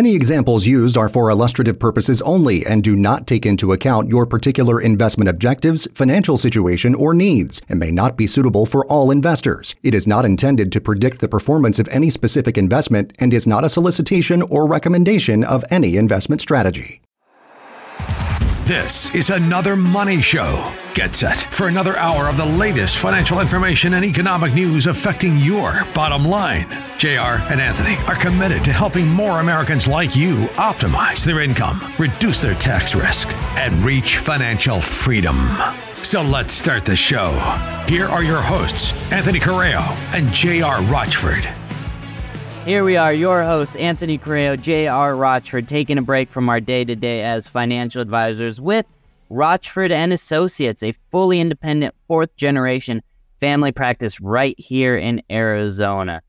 Any examples used are for illustrative purposes only and do not take into account your particular investment objectives, financial situation, or needs, and may not be suitable for all investors. It is not intended to predict the performance of any specific investment and is not a solicitation or recommendation of any investment strategy. This is another money show. Get set for another hour of the latest financial information and economic news affecting your bottom line. JR and Anthony are committed to helping more Americans like you optimize their income, reduce their tax risk, and reach financial freedom. So let's start the show. Here are your hosts, Anthony Correa and JR Rochford. Here we are, your hosts, Anthony Correa, J.R. Rochford, taking a break from our day to day as financial advisors with Rochford and Associates, a fully independent fourth generation family practice right here in Arizona.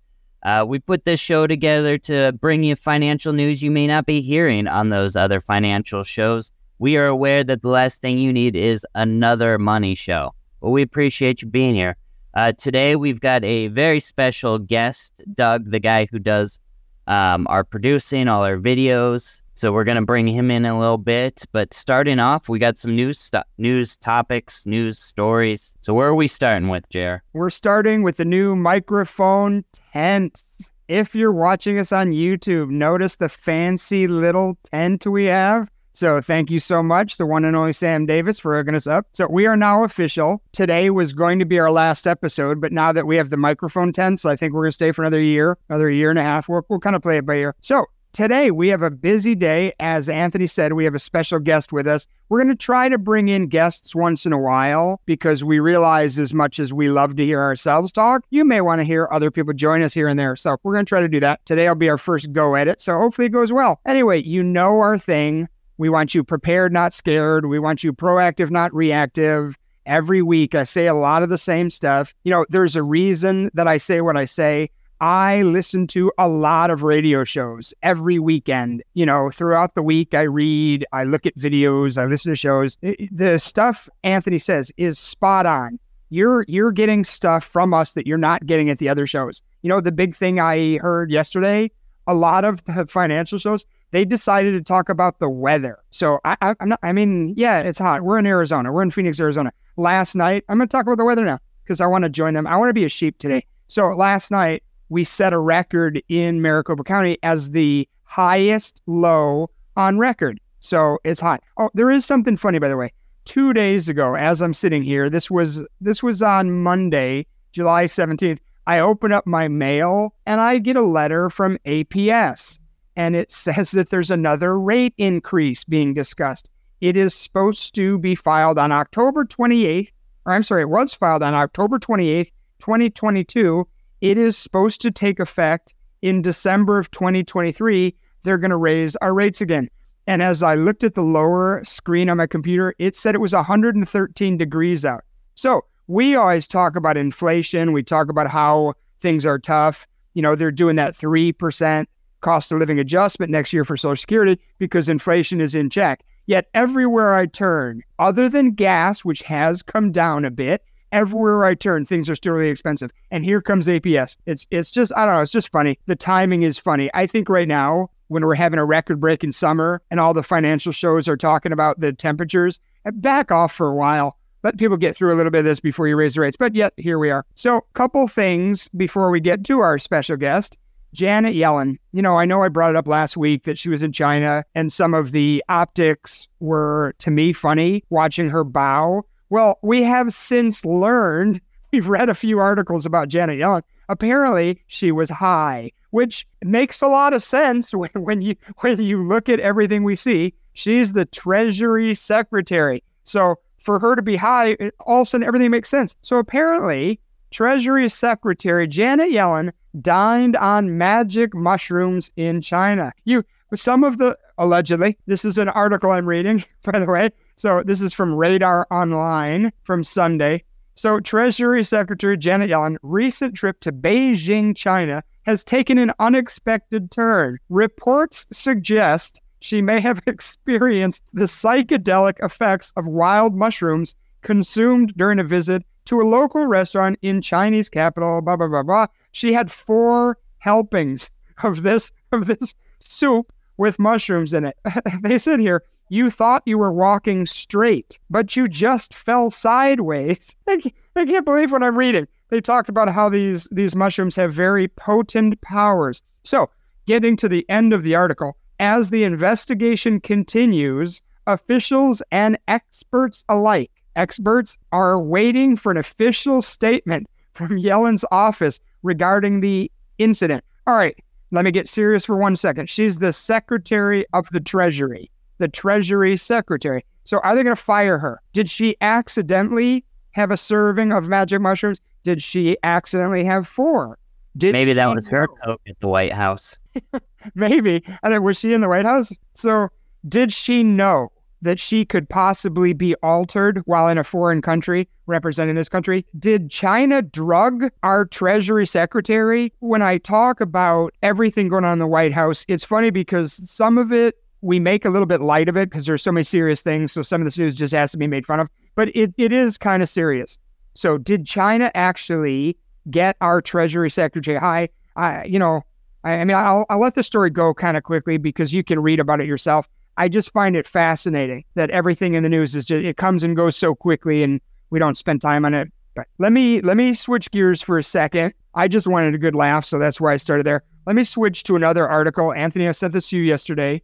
Uh, we put this show together to bring you financial news you may not be hearing on those other financial shows. We are aware that the last thing you need is another money show, but we appreciate you being here. Uh, today, we've got a very special guest, Doug, the guy who does um, our producing, all our videos. So we're going to bring him in a little bit. But starting off, we got some news, st- news topics, news stories. So where are we starting with, Jer? We're starting with the new microphone tent. If you're watching us on YouTube, notice the fancy little tent we have. So thank you so much, the one and only Sam Davis, for hooking us up. So we are now official. Today was going to be our last episode, but now that we have the microphone tents, I think we're going to stay for another year, another year and a half. We'll, we'll kind of play it by ear. So today we have a busy day. As Anthony said, we have a special guest with us. We're going to try to bring in guests once in a while because we realize as much as we love to hear ourselves talk, you may want to hear other people join us here and there. So we're going to try to do that. Today will be our first go at it. So hopefully it goes well. Anyway, you know our thing. We want you prepared, not scared. We want you proactive, not reactive. Every week, I say a lot of the same stuff. You know, there's a reason that I say what I say. I listen to a lot of radio shows every weekend. You know, throughout the week, I read, I look at videos, I listen to shows. The stuff Anthony says is spot on. You're you're getting stuff from us that you're not getting at the other shows. You know, the big thing I heard yesterday, a lot of the financial shows, they decided to talk about the weather. So I, I, am not. I mean, yeah, it's hot. We're in Arizona. We're in Phoenix, Arizona. Last night, I'm going to talk about the weather now because I want to join them. I want to be a sheep today. So last night we set a record in Maricopa County as the highest low on record. So it's hot. Oh, there is something funny, by the way. Two days ago, as I'm sitting here, this was this was on Monday, July 17th. I open up my mail and I get a letter from APS and it says that there's another rate increase being discussed. It is supposed to be filed on October 28th, or I'm sorry, it was filed on October 28th, 2022. It is supposed to take effect in December of 2023. They're going to raise our rates again. And as I looked at the lower screen on my computer, it said it was 113 degrees out. So we always talk about inflation. We talk about how things are tough. You know, they're doing that 3% cost of living adjustment next year for Social Security because inflation is in check. Yet everywhere I turn, other than gas, which has come down a bit, everywhere I turn, things are still really expensive. And here comes APS. It's it's just I don't know. It's just funny. The timing is funny. I think right now when we're having a record-breaking summer and all the financial shows are talking about the temperatures, back off for a while. Let people get through a little bit of this before you raise the rates. But yet here we are. So, couple things before we get to our special guest. Janet Yellen, you know, I know I brought it up last week that she was in China and some of the optics were, to me, funny watching her bow. Well, we have since learned, we've read a few articles about Janet Yellen. Apparently, she was high, which makes a lot of sense when, when you when you look at everything we see. She's the Treasury Secretary. So for her to be high, all of a sudden everything makes sense. So apparently, Treasury Secretary Janet Yellen dined on magic mushrooms in China. You some of the allegedly, this is an article I'm reading, by the way. So this is from Radar Online from Sunday. So Treasury Secretary Janet Yellen recent trip to Beijing, China has taken an unexpected turn. Reports suggest she may have experienced the psychedelic effects of wild mushrooms consumed during a visit to a local restaurant in Chinese capital, blah, blah, blah, blah. She had four helpings of this, of this soup with mushrooms in it. they said here, you thought you were walking straight, but you just fell sideways. I can't believe what I'm reading. They talked about how these, these mushrooms have very potent powers. So, getting to the end of the article, as the investigation continues, officials and experts alike, experts are waiting for an official statement from Yellen's office regarding the incident. All right, let me get serious for one second. She's the Secretary of the Treasury the Treasury Secretary. So are they going to fire her? Did she accidentally have a serving of magic mushrooms? Did she accidentally have four? Did Maybe that was her coat at the White House. Maybe. And was she in the White House? So did she know that she could possibly be altered while in a foreign country representing this country? Did China drug our Treasury Secretary? When I talk about everything going on in the White House, it's funny because some of it we make a little bit light of it because there's so many serious things. So some of this news just has to be made fun of, but it, it is kind of serious. So did China actually get our Treasury Secretary? Hi, I, you know, I, I mean, I'll, I'll let the story go kind of quickly because you can read about it yourself. I just find it fascinating that everything in the news is just, it comes and goes so quickly and we don't spend time on it. But let me, let me switch gears for a second. I just wanted a good laugh. So that's where I started there. Let me switch to another article. Anthony, I sent this to you yesterday.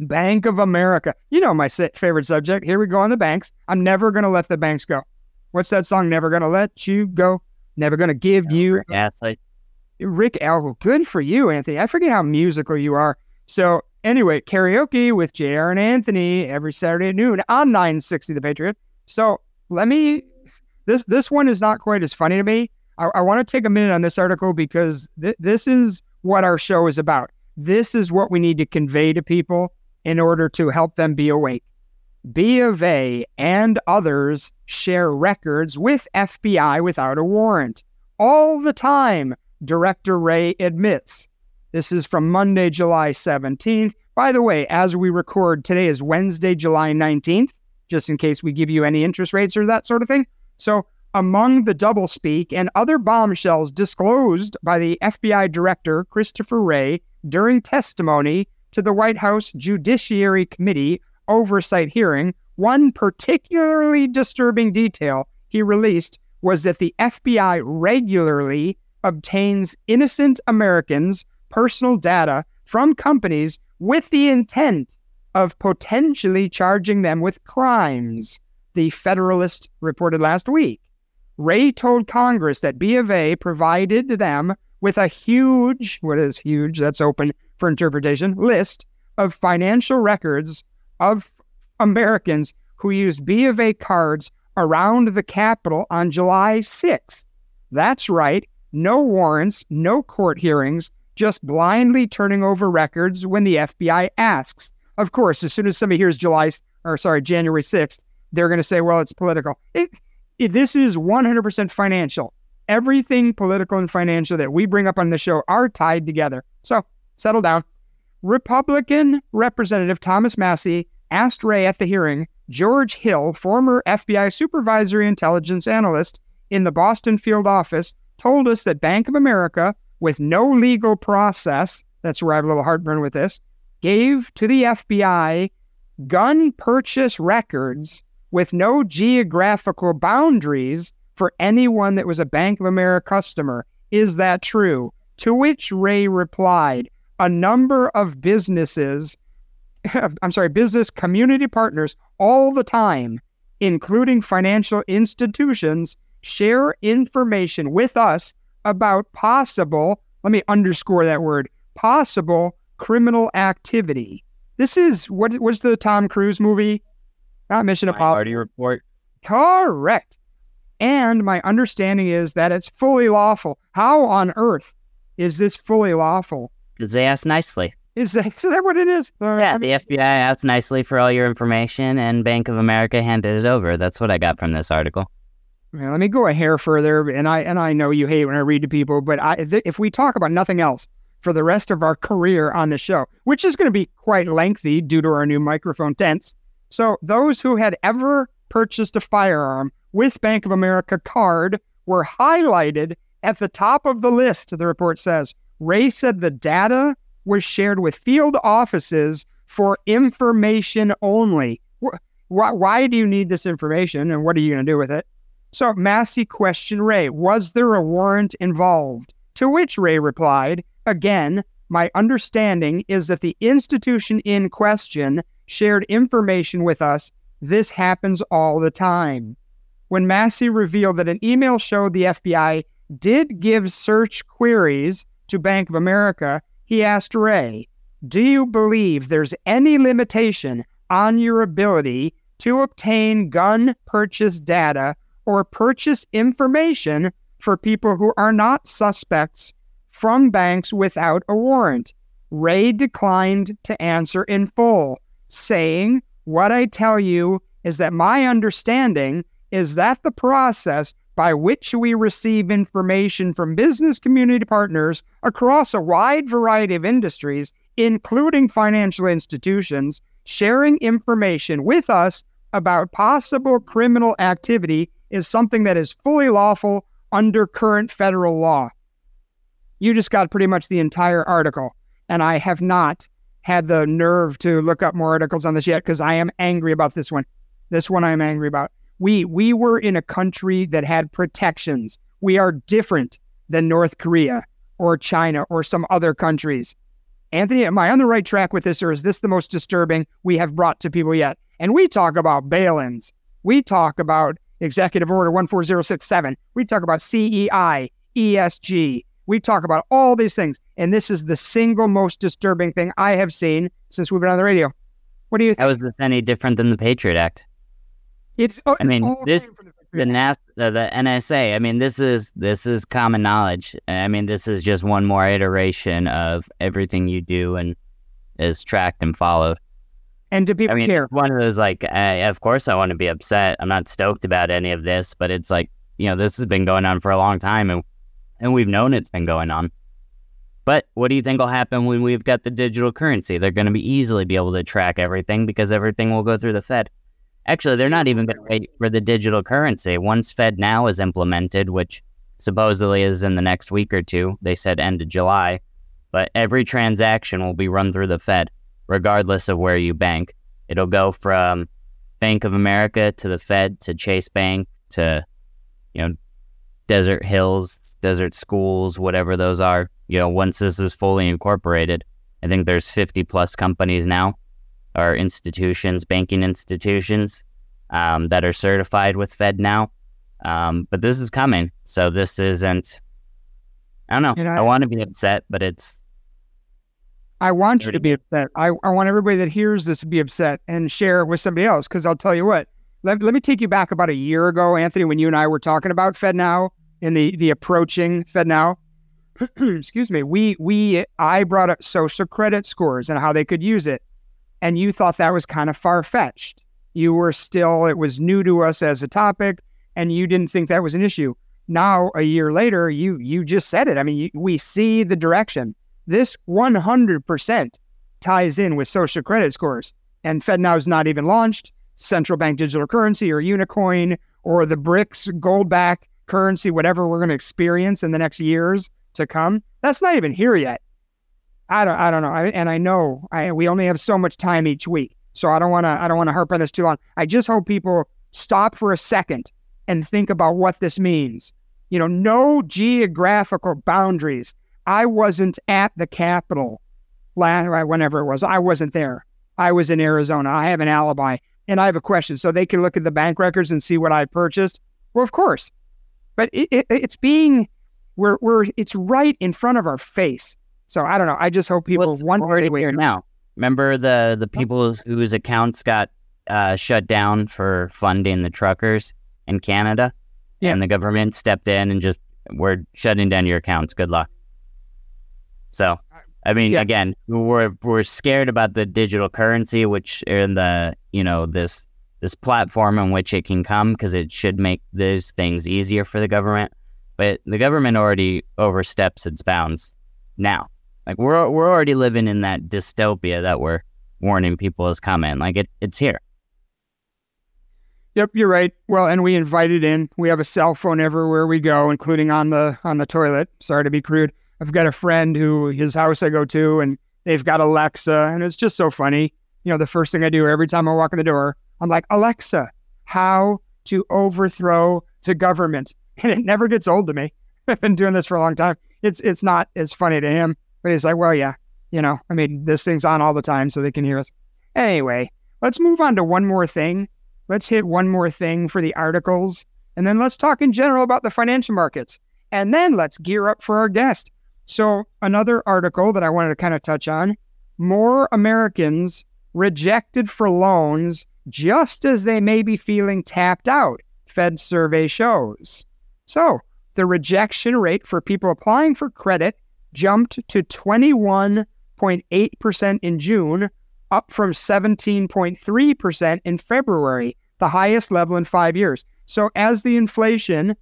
Bank of America. You know my favorite subject. Here we go on the banks. I'm never going to let the banks go. What's that song? Never going to let you go. Never going to give oh, you. Athlete. Rick Alco. Good for you, Anthony. I forget how musical you are. So, anyway, karaoke with JR and Anthony every Saturday at noon on 960 The Patriot. So, let me. This this one is not quite as funny to me. I, I want to take a minute on this article because th- this is what our show is about. This is what we need to convey to people in order to help them be awake. B of A and others share records with FBI without a warrant. All the time, Director Wray admits. This is from Monday, July 17th. By the way, as we record, today is Wednesday, July 19th, just in case we give you any interest rates or that sort of thing. So, among the doublespeak and other bombshells disclosed by the FBI Director Christopher Wray during testimony to the White House Judiciary Committee oversight hearing, one particularly disturbing detail he released was that the FBI regularly obtains innocent Americans' personal data from companies with the intent of potentially charging them with crimes, the Federalist reported last week. Wray told Congress that B of A provided them with a huge, what is huge, that's open for interpretation, list of financial records of Americans who used B of A cards around the Capitol on July 6th. That's right, no warrants, no court hearings, just blindly turning over records when the FBI asks. Of course, as soon as somebody hears July or sorry, January 6th, they're going to say, well, it's political. It, it, this is 100% financial. Everything political and financial that we bring up on the show are tied together. So settle down. Republican Representative Thomas Massie asked Wray at the hearing George Hill, former FBI supervisory intelligence analyst in the Boston field office, told us that Bank of America, with no legal process, that's where I have a little heartburn with this, gave to the FBI gun purchase records with no geographical boundaries for anyone that was a Bank of America customer. Is that true? To which Wray replied, a number of businesses, I'm sorry, business community partners all the time, including financial institutions, share information with us about possible, let me underscore that word, possible criminal activity. This is what was the Tom Cruise movie? Not Mission Impossible. Report. Correct. And my understanding is that it's fully lawful. How on earth is this fully lawful? Because they asked nicely. Is that, is that what it is? Uh, yeah, I mean, the FBI asked nicely for all your information, and Bank of America handed it over. That's what I got from this article. Yeah, let me go a hair further, and I and I know you hate when I read to people, but I, if we talk about nothing else for the rest of our career on the show, which is going to be quite lengthy due to our new microphone tents, so those who had ever purchased a firearm with Bank of America card were highlighted at the top of the list. The report says Wray said the data was shared with field offices for information only. Why, why do you need this information and what are you going to do with it? So Massie questioned Wray, was there a warrant involved? To which Wray replied, again, my understanding is that the institution in question shared information with us. This happens all the time. When Massie revealed that an email showed the FBI did give search queries to Bank of America, he asked Wray, Do you believe there's any limitation on your ability to obtain gun purchase data or purchase information for people who are not suspects from banks without a warrant. Wray declined to answer in full, saying, What I tell you is that my understanding is that the process by which we receive information from business community partners across a wide variety of industries, including financial institutions, sharing information with us about possible criminal activity is something that is fully lawful under current federal law. You just got pretty much the entire article, and I have not had the nerve to look up more articles on this yet because I am angry about this one. This one I am angry about. We we were in a country that had protections. We are different than North Korea or China or some other countries. Anthony, am I on the right track with this, or is this the most disturbing we have brought to people yet? And we talk about bail-ins. We talk about Executive Order 14067. We talk about CEI, ESG. We talk about all these things. And this is the single most disturbing thing I have seen since we've been on the radio. What do you think? How is this any different than the Patriot Act? It's, oh, I mean, all this- The, NAS, the NSA. I mean, this is this is common knowledge. I mean, this is just one more iteration of everything you do and is tracked and followed. And do people I mean, care? one of those like, I, of course, I want to be upset. I'm not stoked about any of this, but it's like, you know, this has been going on for a long time, and and we've known it's been going on. But what do you think will happen when we've got the digital currency? They're going to be easily be able to track everything because everything will go through the Fed. Actually, they're not even going to wait for the digital currency. Once FedNow is implemented, which supposedly is in the next week or two, they said end of July, but every transaction will be run through the Fed, regardless of where you bank. It'll go from Bank of America to the Fed to Chase Bank to, you know, Desert Hills, Desert Schools, whatever those are. You know, once this is fully incorporated, I think there's 50 plus companies now or institutions, banking institutions um, that are certified with FedNow. Um, but this is coming. So this isn't, I don't know. And I- I want to be upset, but it's, I want you to be upset. I, I want everybody that hears this to be upset and share it with somebody else. Because I'll tell you what, let, let me take you back about a year ago, Anthony, when you and I were talking about FedNow and the, the approaching FedNow. Excuse me. We, we, I brought up social credit scores and how they could use it. And you thought that was kind of far fetched. You were still, it was new to us as a topic, and you didn't think that was an issue. Now, a year later, you you just said it. I mean, you, we see the direction this 100% ties in with social credit scores. And FedNow is not even launched. Central bank digital currency or Unicoin or the BRICS gold back currency, whatever we're going to experience in the next years to come, that's not even here yet. I don't, I don't know. I, and I know I, we only have so much time each week. So I don't want to, I don't want to harp on this too long. I just hope people stop for a second and think about what this means. You know, no geographical boundaries. I wasn't at the Capitol last, whenever it was. I wasn't there. I was in Arizona. I have an alibi and I have a question. So they can look at the bank records and see what I purchased. Well, of course. But it, it, it's being, we're, we're, it's right in front of our face. So I don't know. I just hope people one already here now. Remember the, the people whose accounts got uh, shut down for funding the truckers in Canada? Yeah. And the government stepped in and just, we're shutting down your accounts. Good luck. So, I mean, Yeah. again, we're we're scared about the digital currency, which in the you know this this platform in which it can come because it should make those things easier for the government. But the government already oversteps its bounds now. Like we're we're already living in that dystopia that we're warning people is coming. Like it it's here. Yep, you're right. Well, and we invite it in. We have a cell phone everywhere we go, including on the on the toilet. Sorry to be crude. I've got a friend who his house I go to, and they've got Alexa, and it's just so funny. You know, the first thing I do every time I walk in the door, I'm like, Alexa, how to overthrow the government. And it never gets old to me. I've been doing this for a long time. It's it's not as funny to him, but he's like, well, yeah, you know, I mean, this thing's on all the time so they can hear us. Anyway, let's move on to one more thing. Let's hit one more thing for the articles, and then let's talk in general about the financial markets. And then let's gear up for our guest. So, another article that I wanted to kind of touch on more Americans rejected for loans just as they may be feeling tapped out, Fed survey shows. So, the rejection rate for people applying for credit jumped to 21.8% in June, up from 17.3% in February, the highest level in five years. So, as the inflation,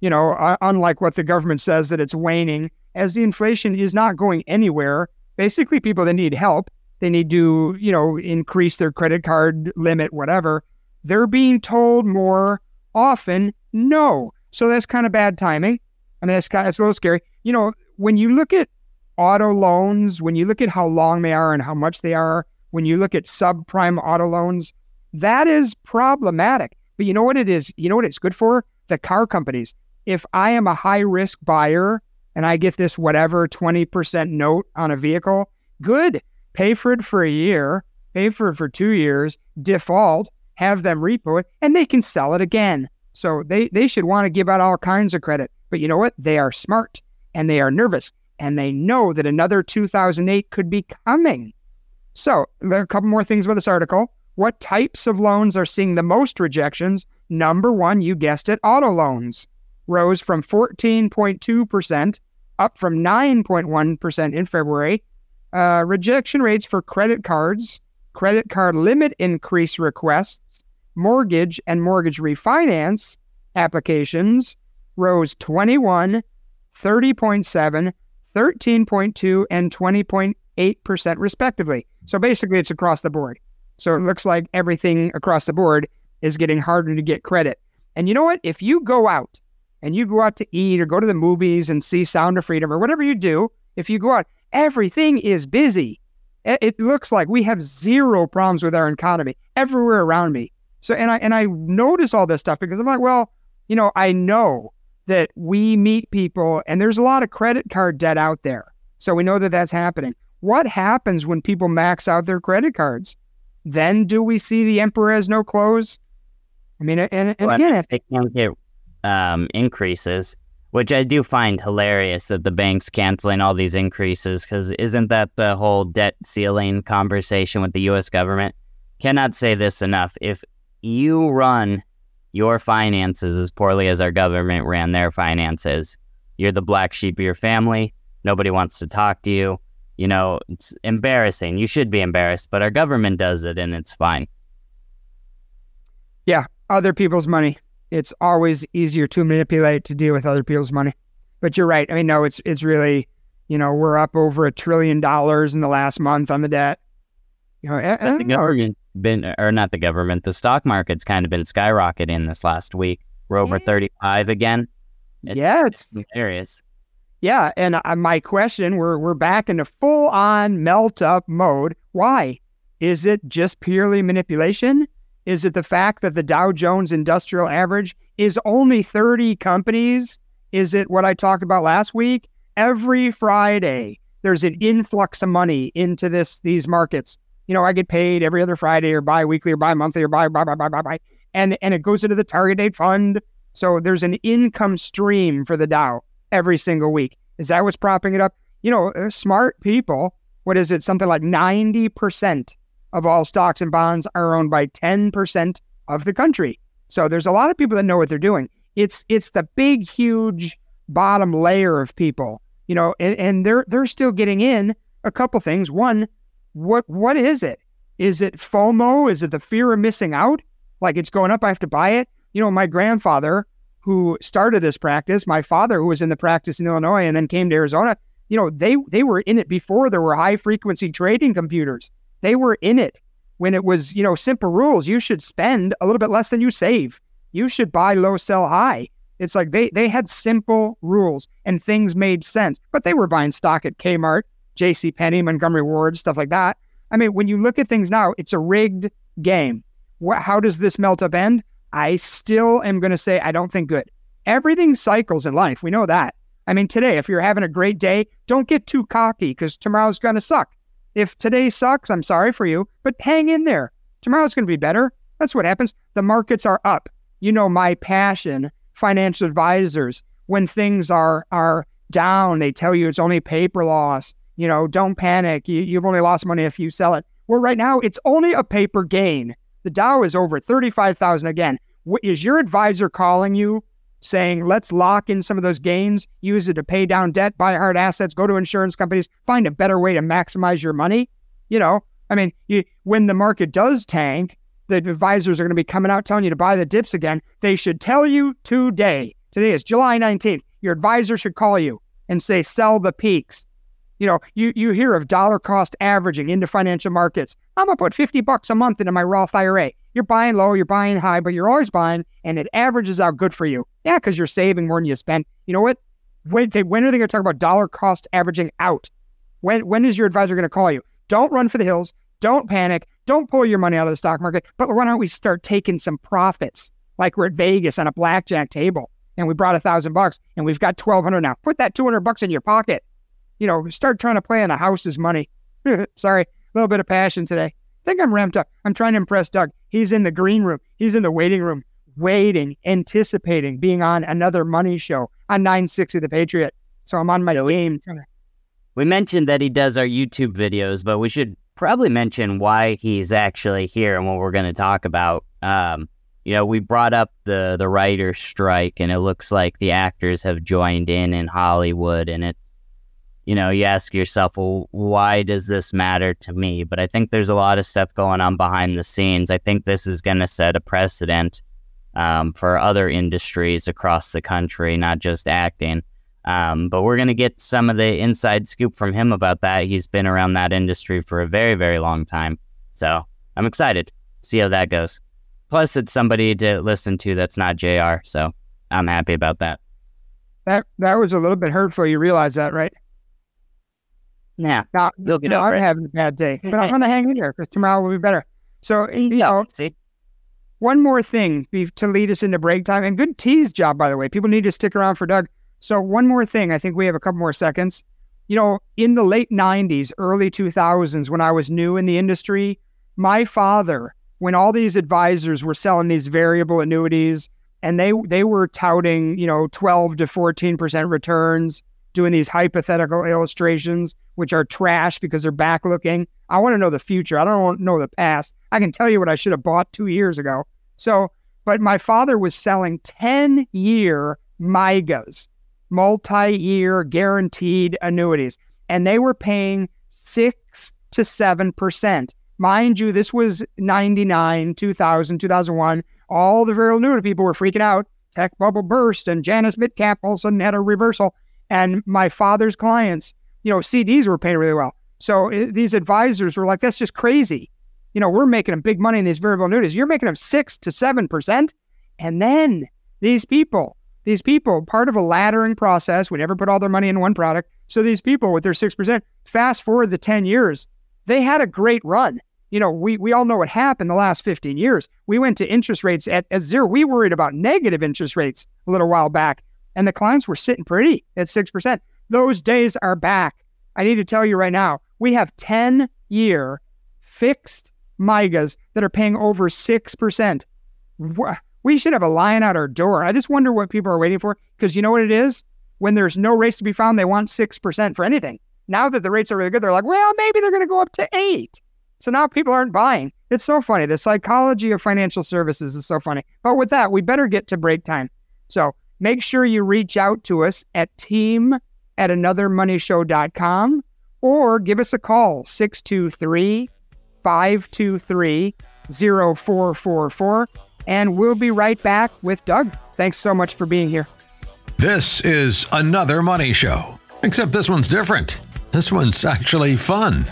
you know, uh, unlike what the government says that it's waning, as the inflation is not going anywhere, basically people that need help, they need to, you know, increase their credit card limit, whatever, they're being told more often no. So that's kind of bad timing. I mean, that's kind of, it's a little scary. You know, when you look at auto loans, when you look at how long they are and how much they are, when you look at subprime auto loans, that is problematic. But you know what it is? You know what it's good for? The car companies. If I am a high risk buyer and I get this whatever 20% note on a vehicle, good. Pay for it for a year, pay for it for two years, default, have them repo it, and they can sell it again. So they, they should want to give out all kinds of credit. But you know what? They are smart and they are nervous and they know that another 2008 could be coming. So there are a couple more things about this article. What types of loans are seeing the most rejections? Number one, you guessed it, auto loans rose from 14.2% up from 9.1% in February. Uh, rejection rates for credit cards, credit card limit increase requests, mortgage and mortgage refinance applications rose 21, 30.7, 13.2, and 20.8% respectively. So basically, it's across the board. So it looks like everything across the board is getting harder to get credit. And you know what? If you go out and you go out to eat or go to the movies and see Sound of Freedom or whatever you do, if you go out, everything is busy. It looks like we have zero problems with our economy everywhere around me. So and I and I notice all this stuff because I'm like, well, you know, I know that we meet people and there's a lot of credit card debt out there. So we know that that's happening. What happens when people max out their credit cards? Then do we see the emperor has no clothes? I mean, and, and well, again, they can't get um, increases, which I do find hilarious that the bank's canceling all these increases because isn't that the whole debt ceiling conversation with the U.S. government? Cannot say this enough. If you run your finances as poorly as our government ran their finances. You're the black sheep of your family. Nobody wants to talk to you. You know, it's embarrassing. You should be embarrassed, but our government does it and it's fine. Yeah, other people's money. It's always easier to manipulate to deal with other people's money. But you're right. I mean, no, it's it's really, you know, we're up over a trillion dollars in the last month on the debt. You know, the government been, or not the government, the stock market's kind of been skyrocketing this last week. We're over 35 again. It's, yeah, it's, it's hilarious. Yeah, and uh, my question, we're we're back into full on melt up mode. Why? Is it just purely manipulation? Is it the fact that the Dow Jones Industrial Average is only 30 companies? Is it what I talked about last week? Every Friday, there's an influx of money into this these markets you know, I get paid every other Friday or bi-weekly or bi-monthly or bi, bi, bi, bi, bi, bi, and and it goes into the target date fund. So there's an income stream for the Dow every single week. Is that what's propping it up? You know, uh, smart people. What is it? Something like ninety percent of all stocks and bonds are owned by ten percent of the country. So there's a lot of people that know what they're doing. It's it's the big, huge bottom layer of people, you know, and, and they're they're still getting in a couple things. One, what what is it? Is it FOMO? Is it the fear of missing out? Like it's going up, I have to buy it. You know, my grandfather who started this practice, my father who was in the practice in Illinois and then came to Arizona, you know, they they were in it before there were high frequency trading computers. They were in it when it was, you know, simple rules. You should spend a little bit less than you save. You should buy low, sell high. It's like they they had simple rules and things made sense. But they were buying stock at Kmart J.C. Penney, Montgomery Ward, stuff like that. I mean, when you look at things now, it's a rigged game. How does this melt up end? I still am going to say I don't think good. Everything cycles in life. We know that. I mean, today, if you're having a great day, don't get too cocky because tomorrow's going to suck. If today sucks, I'm sorry for you, but hang in there. Tomorrow's going to be better. That's what happens. The markets are up. You know my passion, financial advisors, when things are are down, they tell you it's only paper loss. You know, don't panic. You, you've only lost money if you sell it. Well, right now, it's only a paper gain. The Dow is over 35,000 again. Is your advisor calling you saying, let's lock in some of those gains, use it to pay down debt, buy hard assets, go to insurance companies, find a better way to maximize your money? You know, I mean, you, when the market does tank, the advisors are going to be coming out telling you to buy the dips again. They should tell you today. Today is July 19th. Your advisor should call you and say, sell the peaks. You know, you, you hear of dollar cost averaging into financial markets. I'm going to put 50 bucks a month into my Roth IRA. You're buying low, you're buying high, but you're always buying and it averages out good for you. Yeah, because you're saving more than you spend. You know what? When, when are they going to talk about dollar cost averaging out? When, when is your advisor going to call you? Don't run for the hills. Don't panic. Don't pull your money out of the stock market. But why don't we start taking some profits like we're at Vegas on a blackjack table and we brought a thousand bucks and we've got 1200 now. Put that 200 bucks in your pocket you know, start trying to play on a house's money. Sorry, a little bit of passion today. I think I'm ramped up. I'm trying to impress Doug. He's in the green room. He's in the waiting room, waiting, anticipating being on another money show on 960 The Patriot. So I'm on my so game. We mentioned that he does our YouTube videos, but we should probably mention why he's actually here and what we're going to talk about. Um, you know, we brought up the the writer's strike, and it looks like the actors have joined in in Hollywood, and it's you know, you ask yourself, well, why does this matter to me? But I think there's a lot of stuff going on behind the scenes. I think this is going to set a precedent um, for other industries across the country, not just acting. Um, but we're going to get some of the inside scoop from him about that. He's been around that industry for a very, very long time. So I'm excited. See how that goes. Plus, it's somebody to listen to that's not JR. So I'm happy about that. That that was a little bit hurtful. You realize that, right? Yeah, not, you'll get no, I'm having a bad day, but I'm going to hang in there because tomorrow will be better. So, you yeah, know, see. One more thing to lead us into break time, and good tease job, by the way. People need to stick around for Doug. So, one more thing. I think we have a couple more seconds. You know, in the late 90s, early 2000s, when I was new in the industry, my father, when all these advisors were selling these variable annuities and they they were touting, you know, 12 to 14% returns, doing these hypothetical illustrations, which are trash because they're back looking. I want to know the future. I don't want to know the past. I can tell you what I should have bought two years ago. So, but my father was selling 10 year MYGAs, multi year guaranteed annuities, and they were paying six to 7%. Mind you, this was 99, 2000, 2001. All the variable annuity people were freaking out. Tech bubble burst, and Janus Midcap all of a sudden had a reversal. And my father's clients, you know, CDs were paying really well. So it, these advisors were like, that's just crazy. You know, we're making them big money in these variable annuities. You're making them six to seven percent. And then these people, these people, part of a laddering process, we never put all their money in one product. So these people with their six percent, fast forward the 10 years, they had a great run. You know, we, we all know what happened the last 15 years. We went to interest rates at, at zero. We worried about negative interest rates a little while back and the clients were sitting pretty at 6%. Those days are back. I need to tell you right now, we have 10 year fixed MYGAs that are paying over 6%. We should have a line out our door. I just wonder what people are waiting for because you know what it is? When there's no rates to be found, they want 6% for anything. Now that the rates are really good, they're like, well, maybe they're going to go up to 8 So now people aren't buying. It's so funny. The psychology of financial services is so funny. But with that, we better get to break time. So make sure you reach out to us at team at anothermoneyshow.com or give us a call 623 523 0444 and we'll be right back with Doug. Thanks so much for being here. This is another money show, except this one's different. This one's actually fun.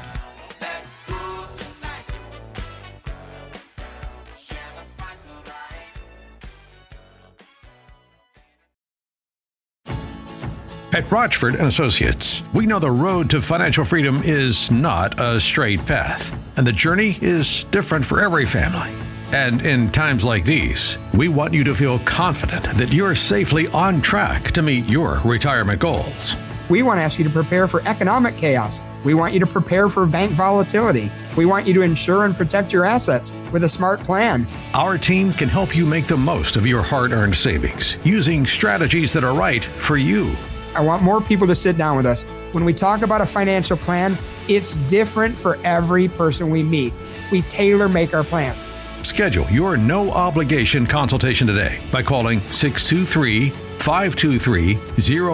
Rochford and Associates, We know the road to financial freedom is not a straight path, and the journey is different for every family. And in times like these, we want you to feel confident that you're safely on track to meet your retirement goals. We want to ask you to prepare for economic chaos. We want you to prepare for bank volatility. We want you to insure and protect your assets with a smart plan. Our team can help you make the most of your hard earned savings using strategies that are right for you. I want more people to sit down with us. When we talk about a financial plan, it's different for every person we meet. We tailor make our plans. Schedule your no obligation consultation today by calling 623 523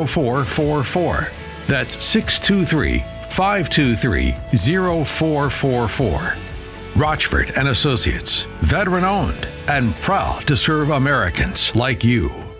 0444. That's 623 523 0444. Rochford and Associates, veteran owned and proud to serve Americans like you.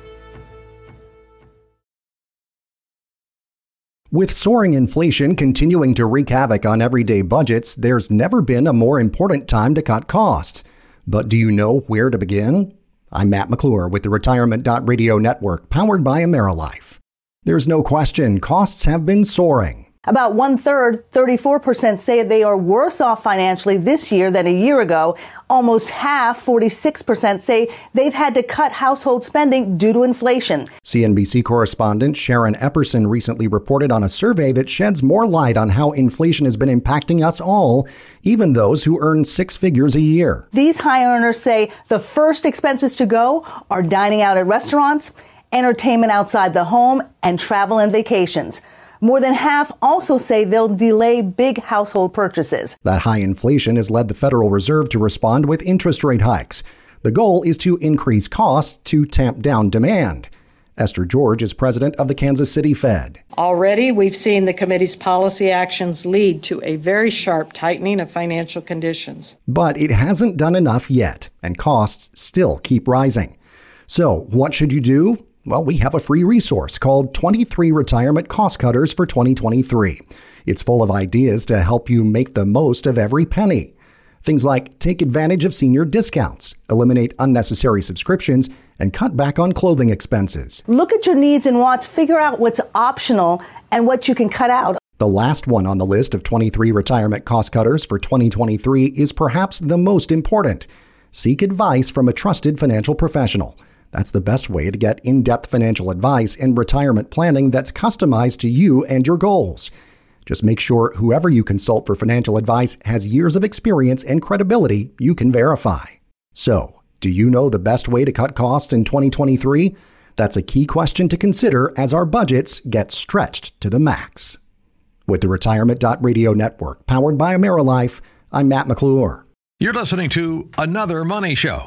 With soaring inflation continuing to wreak havoc on everyday budgets, there's never been a more important time to cut costs. But do you know where to begin? I'm Matt McClure with the Retirement Radio Network, powered by AmeriLife. There's no question costs have been soaring. About one third, 34% say they are worse off financially this year than a year ago. Almost half, 46%, say they've had to cut household spending due to inflation. CNBC correspondent Sharon Epperson recently reported on a survey that sheds more light on how inflation has been impacting us all, even those who earn six figures a year. These high earners say the first expenses to go are dining out at restaurants, entertainment outside the home, and travel and vacations. More than half also say they'll delay big household purchases. That high inflation has led the Federal Reserve to respond with interest rate hikes. The goal is to increase costs to tamp down demand. Esther George is president of the Kansas City Fed. Already, we've seen the committee's policy actions lead to a very sharp tightening of financial conditions. But it hasn't done enough yet, and costs still keep rising. So, what should you do? Well, we have a free resource called 23 Retirement Cost Cutters for 2023. It's full of ideas to help you make the most of every penny. Things like take advantage of senior discounts, eliminate unnecessary subscriptions, and cut back on clothing expenses. Look at your needs and wants, figure out what's optional and what you can cut out. The last one on the list of 23 retirement cost cutters for 2023 is perhaps the most important. Seek advice from a trusted financial professional. That's the best way to get in depth financial advice and retirement planning that's customized to you and your goals. Just make sure whoever you consult for financial advice has years of experience and credibility you can verify. So, do you know the best way to cut costs in 2023? That's a key question to consider as our budgets get stretched to the max. With the Retirement Radio Network, powered by AmeriLife, I'm Matt McClure. You're listening to Another Money Show.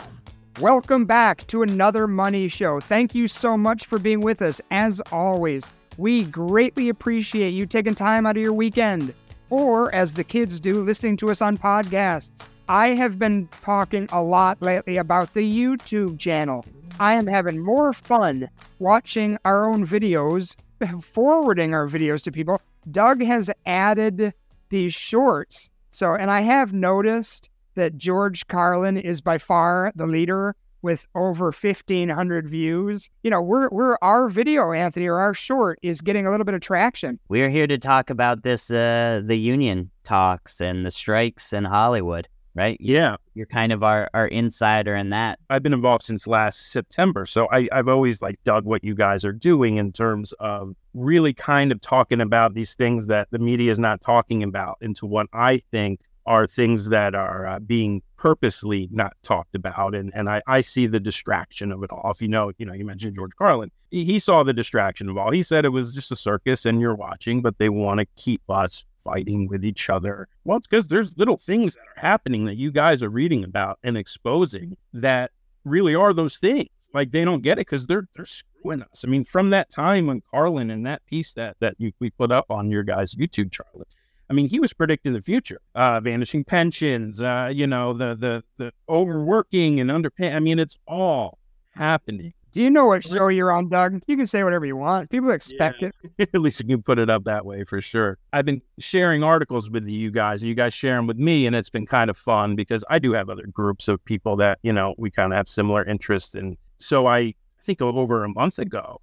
Welcome back to another Money Show. Thank you so much for being with us. As always, we greatly appreciate you taking time out of your weekend, or as the kids do, listening to us on podcasts. I have been talking a lot lately about the YouTube channel. I am having more fun watching our own videos, forwarding our videos to people. Doug has added these shorts. So, and I have noticed that George Carlin is by far the leader with over 1500 views. You know, we're we're our video Anthony or our short is getting a little bit of traction. We're here to talk about this uh the union talks and the strikes in Hollywood, right? Yeah. You're kind of our our insider in that. I've been involved since last September, so I I've always like dug what you guys are doing in terms of really kind of talking about these things that the media is not talking about into what I think are things that are uh, being purposely not talked about and and I, I see the distraction of it all. If you know you know you mentioned george carlin. He, he saw the distraction of all. He said it was just a circus and you're watching but they want to keep us fighting with each other. Well it's because there's little things that are happening that you guys are reading about and exposing that really are those things. Like they don't get it because they're they're screwing us. I mean from that time when carlin and that piece that that you, we put up on your guys youtube charlie I mean, he was predicting the future, uh, vanishing pensions, uh, you know, the the the overworking and underpay. I mean, it's all happening. Do you know what show you're on, Doug? You can say whatever you want. People expect yeah. it. At least you can put it up that way for sure. I've been sharing articles with you guys, and you guys share them with me, and it's been kind of fun because I do have other groups of people that you know we kind of have similar interests, and so I, I think over a month ago,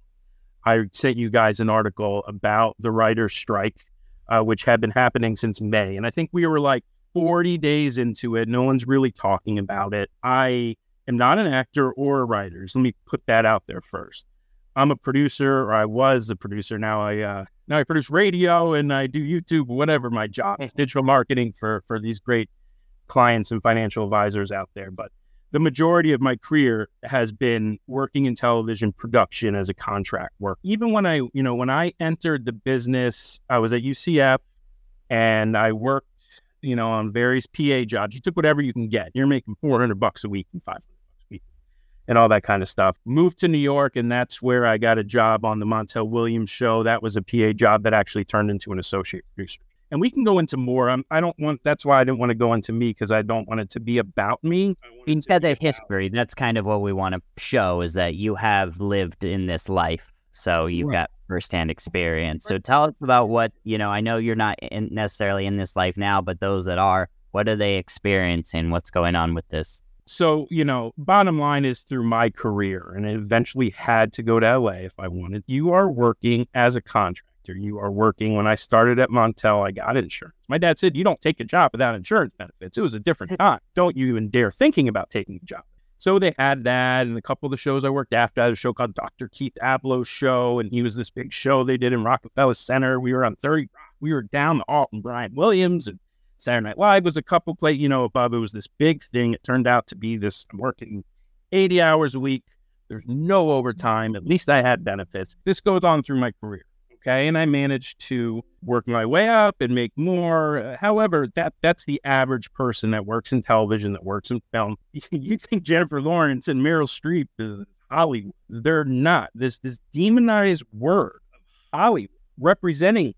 I sent you guys an article about the writer's strike, uh, which had been happening since May. And I think we were like 40 days into it. No one's really talking about it. I am not an actor or a writer. So let me put that out there first. I'm a producer, or I was a producer. Now I uh, now I produce radio and I do YouTube, whatever my job, digital marketing for for these great clients and financial advisors out there. But the majority of my career has been working in television production as a contract work. Even when I, you know, when I entered the business, I was at UCF and I worked, you know, on various PA jobs. You took whatever you can get. You're making 400 bucks a week and 500 bucks a week and all that kind of stuff. Moved to New York and that's where I got a job on the Montel Williams show. That was a PA job that actually turned into an associate producer and we can go into more. I'm, I don't want. That's why I didn't want to go into me because I don't want it to be about me. Instead of history, that's kind of what we want to show is that you have lived in this life, so you've right. got firsthand experience. So tell us about what you know. I know you're not in necessarily in this life now, but those that are, what are they experiencing? What's going on with this? So, you know, bottom line is through my career, and I eventually had to go to LA if I wanted. You are working as a contractor you are working. When I started at Montel, I got insurance. My dad said, You don't take a job without insurance benefits. It was a different time. Don't you even dare thinking about taking a job. So they had that, and a couple of the shows I worked after. I had a show called Dr. Keith Ablow's show, and he was this big show they did in Rockefeller Center. We were on 30 We were down the Alton Brian Williams, and Saturday Night Live was a couple play, you know, above. It was this big thing. It turned out to be this I'm working 80 hours a week. There's no overtime. At least I had benefits. This goes on through my career. Okay. And I managed to work my way up and make more. Uh, however, that that's the average person that works in television, that works in film. you think Jennifer Lawrence and Meryl Streep is Hollywood. They're not. This this demonized word of Hollywood representing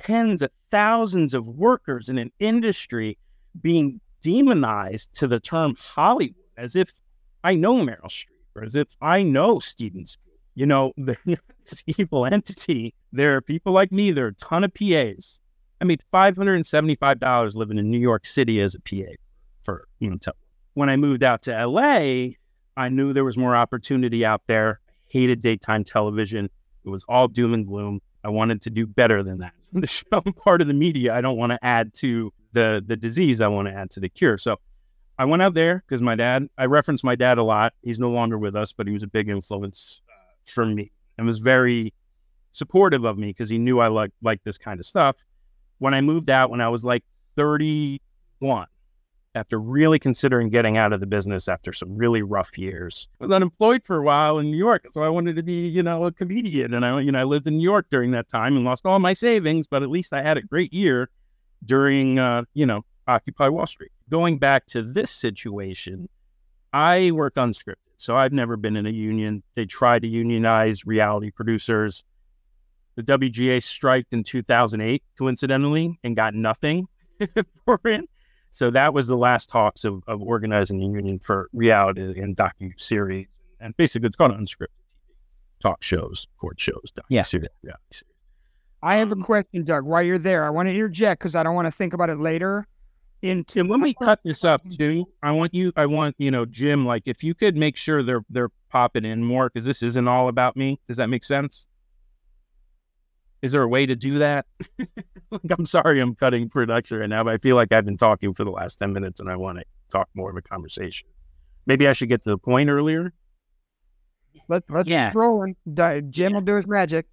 tens of thousands of workers in an industry being demonized to the term Hollywood as if I know Meryl Streep or as if I know Steven Spielberg you know, the, this evil entity, there are people like me, there are a ton of PAs. I mean, $575 living in New York City as a PA for, you know, when I moved out to LA, I knew there was more opportunity out there. I hated daytime television. It was all doom and gloom. I wanted to do better than that. The show part of the media. I don't want to add to the the disease. I want to add to the cure. So I went out there because my dad. I reference my dad a lot. He's no longer with us, but he was a big influence from me and was very supportive of me because he knew I liked like this kind of stuff. When I moved out when I was like 31, after really considering getting out of the business after some really rough years. I was unemployed for a while in New York, so I wanted to be, you know, a comedian. And I, you know, I lived in New York during that time and lost all my savings, but at least I had a great year during, uh, you know, Occupy Wall Street. Going back to this situation, I worked unscripted. So I've never been in a union. They tried to unionize reality producers. The WGA striked in 2008, coincidentally, and got nothing for it. So that was the last talks of, of organizing a union for reality and docu series. And basically, it's called unscripted TV, talk shows, court shows, docu yeah. series, reality series. I have a um, question, Doug. While you're there, I want to interject because I don't want to think about it later into let me cut this up too. I want you I want, you know, Jim, like if you could make sure they're they're popping in more because this isn't all about me. Does that make sense? Is there a way to do that? like, I'm sorry I'm cutting production right now, but I feel like I've been talking for the last 10 minutes and I want to talk more of a conversation. Maybe I should get to the point earlier. Let, let's yeah. rolling. Jim will do his magic.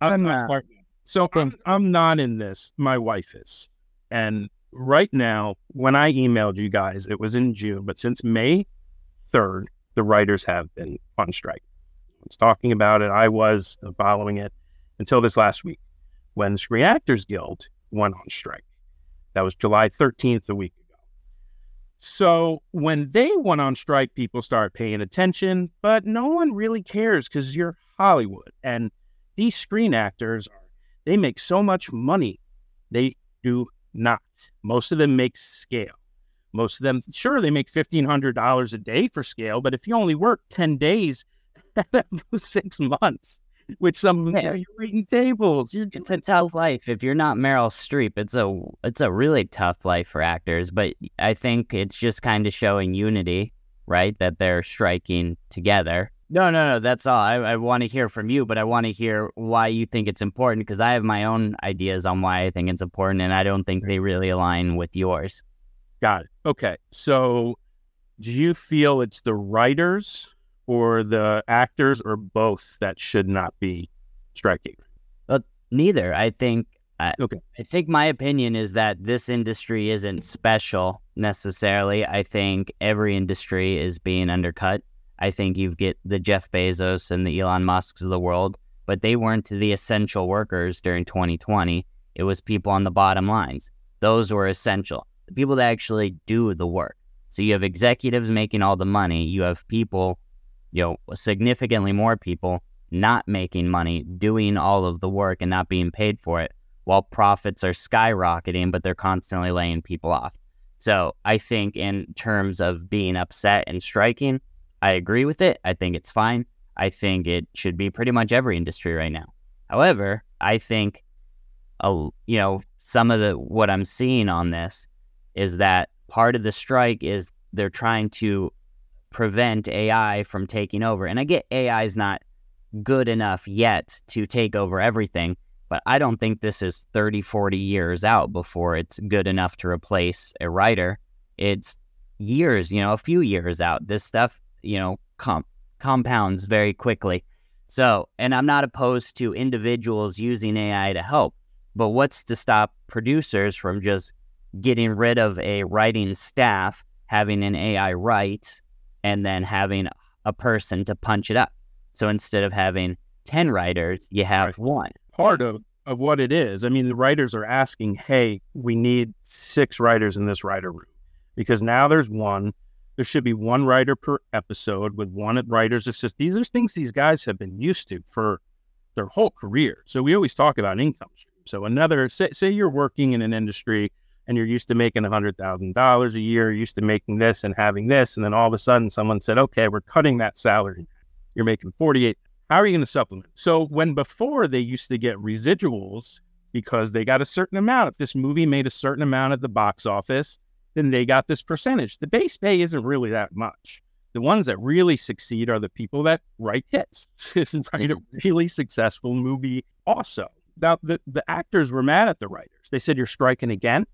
I'm, uh, so I'm, I'm not in this. My wife is. And right now, when I emailed you guys, it was in June, but since May 3rd, the writers have been on strike. I was talking about it. I was uh, following it until this last week when the Screen Actors Guild went on strike. That was July 13th, a week ago. So when they went on strike, people start paying attention, but no one really cares because you're Hollywood. And these screen actors, they make so much money. They do not. Most of them make scale. Most of them, sure, they make $1,500 a day for scale, but if you only work 10 days, that was six months. Which some of them, yeah, you're waiting tables. You're it's a tough life. If you're not Meryl Streep, it's a it's a really tough life for actors. But I think it's just kind of showing unity, right? That they're striking together No, no, no. That's all. I, I want to hear from you, but I want to hear why you think it's important because I have my own ideas on why I think it's important, and I don't think they really align with yours. Got it. Okay. So, do you feel it's the writers or the actors or both that should not be striking? Well, neither. I think. I, Okay. I think my opinion is that this industry isn't special necessarily. I think every industry is being undercut. I think you get the Jeff Bezos and the Elon Musks of the world, but they weren't the essential workers during 2020. It was people on the bottom lines. Those were essential. The people that actually do the work. So you have executives making all the money. You have people, you know, significantly more people not making money, doing all of the work and not being paid for it, while profits are skyrocketing, but they're constantly laying people off. So I think in terms of being upset and striking, I agree with it. I think it's fine. I think it should be pretty much every industry right now. However, I think, uh, you know, some of the what I'm seeing on this is that part of the strike is they're trying to prevent AI from taking over. And I get AI is not good enough yet to take over everything, but I don't think this is 30, 40 years out before it's good enough to replace a writer. It's years, you know, a few years out. This stuff, you know, com- compounds very quickly. So, and I'm not opposed to individuals using AI to help, but what's to stop producers from just getting rid of a writing staff, having an AI write, and then having a person to punch it up? So instead of having 10 writers, you have Right. one. Part of, of what it is. I mean, the writers are asking, hey, we need six writers in this writer room because now there's one. There should be one writer per episode with one writer's assist. These are things these guys have been used to for their whole career. So we always talk about income stream. So another, say, say you're working in an industry and you're used to making $100,000 a year, used to making this and having this. And then all of a sudden someone said, okay, we're cutting that salary. You're making 48. How are you going to supplement? So when before they used to get residuals because they got a certain amount. If this movie made a certain amount at the box office, then they got this percentage. The base pay isn't really that much. The ones that really succeed are the people that write hits, write a really successful movie. Also, now the, the actors were mad at the writers. They said, You're striking again.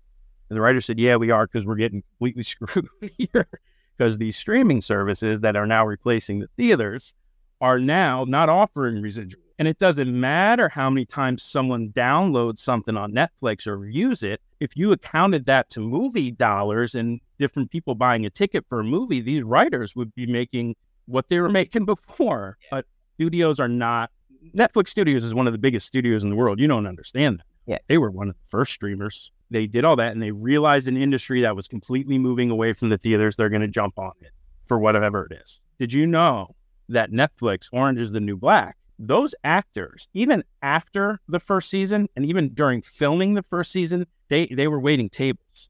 And the writer said, Yeah, we are because we're getting completely screwed here. Because these streaming services that are now replacing the theaters are now not offering residual. And it doesn't matter how many times someone downloads something on Netflix or views it. If you accounted that to movie dollars and different people buying a ticket for a movie, these writers would be making what they were making before. But studios are not. Netflix Studios is one of the biggest studios in the world. You don't understand that. Yeah. They were one of the first streamers. They did all that and they realized an industry that was completely moving away from the theaters, they're going to jump on it for whatever it is. Did you know that Netflix, Orange is the New Black, those actors, even after the first season and even during filming the first season, they, they were waiting tables.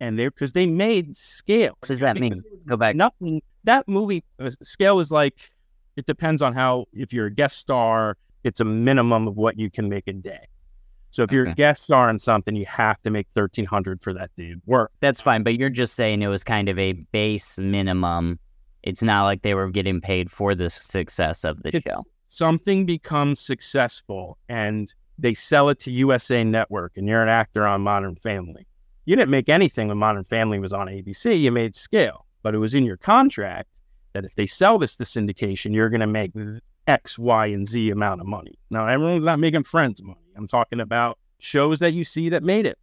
And they because they made scale. What does that mean? Go back. Nothing. That movie uh, scale is like it depends on how if you're a guest star, it's a minimum of what you can make a day. So if you're a guest star in something, you have to make thirteen hundred for that of work. That's fine, but you're just saying it was kind of a base minimum. It's not like they were getting paid for the success of the It's- show. Something becomes successful and they sell it to USA Network, and you're an actor on Modern Family. You didn't make anything when Modern Family was on ABC. You made scale, but it was in your contract that if they sell this to syndication, you're going to make X, Y, and Z amount of money. Now, everyone's not making Friends money. I'm talking about shows that you see that made it.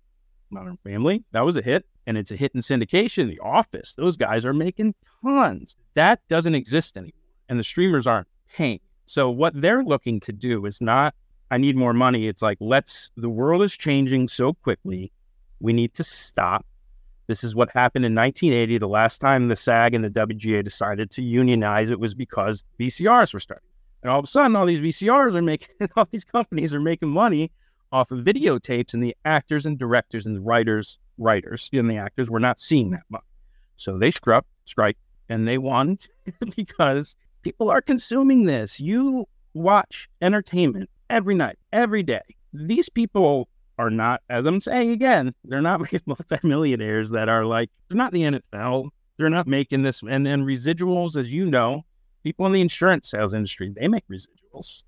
Modern Family, that was a hit, and it's a hit in syndication. The Office, those guys are making tons. That doesn't exist anymore, and the streamers aren't paying. So, what they're looking to do is not, I need more money. It's like, let's, the world is changing so quickly. We need to stop. This is what happened in 1980. The last time the SAG and the WGA decided to unionize, it was because VCRs were starting. And all of a sudden, all these VCRs are making, all these companies are making money off of videotapes, and the actors and directors and the writers, writers and the actors were not seeing that much. So they struck, strike, and they won because people are consuming this. You watch entertainment every night, every day. These people are not, as I'm saying again, they're not multimillionaires that are like, they're not the NFL. They're not making this. And, and residuals, as you know, People in the insurance sales industry, they make residuals.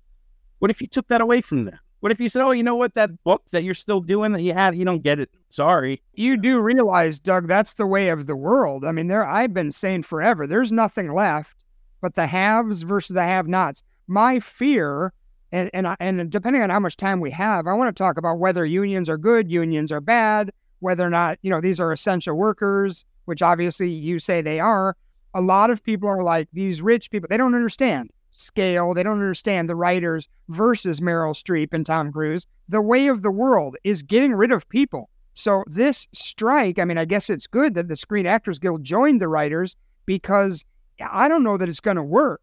What if you took that away from them? What if you said, "Oh, you know what? That book that you're still doing that you had, you don't get it. Sorry." You do realize, Doug, that's the way of the world. I mean, there I've been saying forever. There's nothing left but the haves versus the have-nots. My fear, and and and depending on how much time we have, I want to talk about whether unions are good, unions are bad, whether or not you know these are essential workers, which obviously you say they are. A lot of people are like these rich people. They don't understand scale. They don't understand the writers versus Meryl Streep and Tom Cruise. The way of the world is getting rid of people. So this strike, I mean, I guess it's good that the Screen Actors Guild joined the writers because I don't know that it's going to work.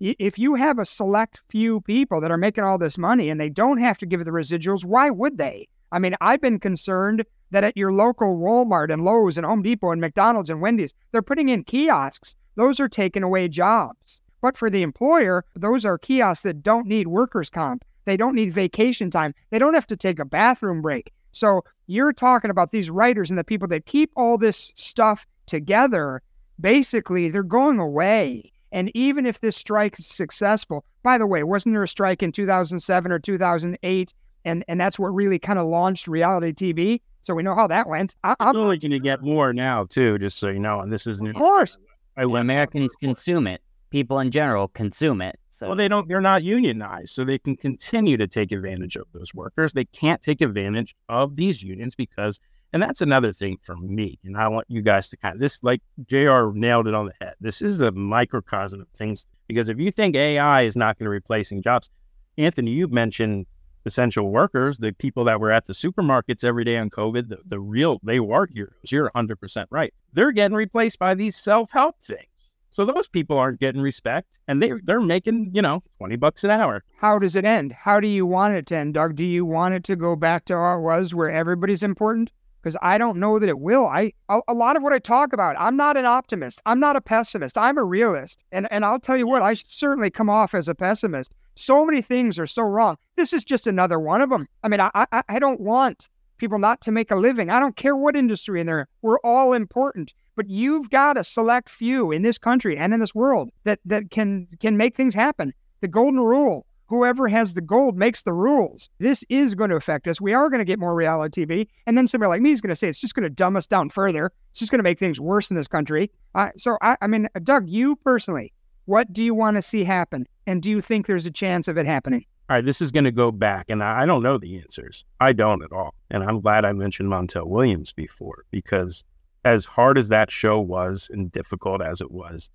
If you have a select few people that are making all this money and they don't have to give the residuals, why would they? I mean, I've been concerned that at your local Walmart and Lowe's and Home Depot and McDonald's and Wendy's, they're putting in kiosks. Those are taking away jobs. But for the employer, those are kiosks that don't need workers' comp. They don't need vacation time. They don't have to take a bathroom break. So you're talking about these writers and the people that keep all this stuff together. Basically, they're going away. And even if this strike is successful, by the way, wasn't there a strike in 2007 or 2008? And, and that's what really kind of launched reality TV. So we know how that went. I, I'm only going to get more now, too, just so you know. And this is new. Of course. I, Americans consume it people in general consume it. So well, they don't. They're not unionized, so they can continue to take advantage of those workers. They can't take advantage of these unions because, and that's another thing for me. And I want you guys to kind of this, like Jr. nailed it on the head. This is a microcosm of things because if you think AI is not going to replacing jobs, Anthony, you mentioned essential workers, the people that were at the supermarkets every day on COVID, the, the real, they were heroes. You're 100% right. They're getting replaced by these self help things. So those people aren't getting respect and they they're making, you know, 20 bucks an hour. How does it end? How do you want it to end, Doug? Do you want it to go back to how it was where everybody's important? Because I don't know that it will. I a, a, lot of what I talk about, I'm not an optimist. I'm not a pessimist. I'm a realist. And and I'll tell you what, I certainly come off as a pessimist. So many things are so wrong. This is just another one of them. I mean, I I, I don't want people not to make a living. I don't care what industry in there. We're all important but you've got a select few in this country and in this world that that can can make things happen. The golden rule. Whoever has the gold makes the rules. This is going to affect us. We are going to get more reality TV. And then somebody like me is going to say it's just going to dumb us down further. It's just going to make things worse in this country. Uh, so, I, I mean, Doug, you personally, what do you want to see happen? And do you think there's a chance of it happening? All right, this is going to go back, and I don't know the answers. I don't at all. And I'm glad I mentioned Montel Williams before because as hard as that show was and difficult as it was,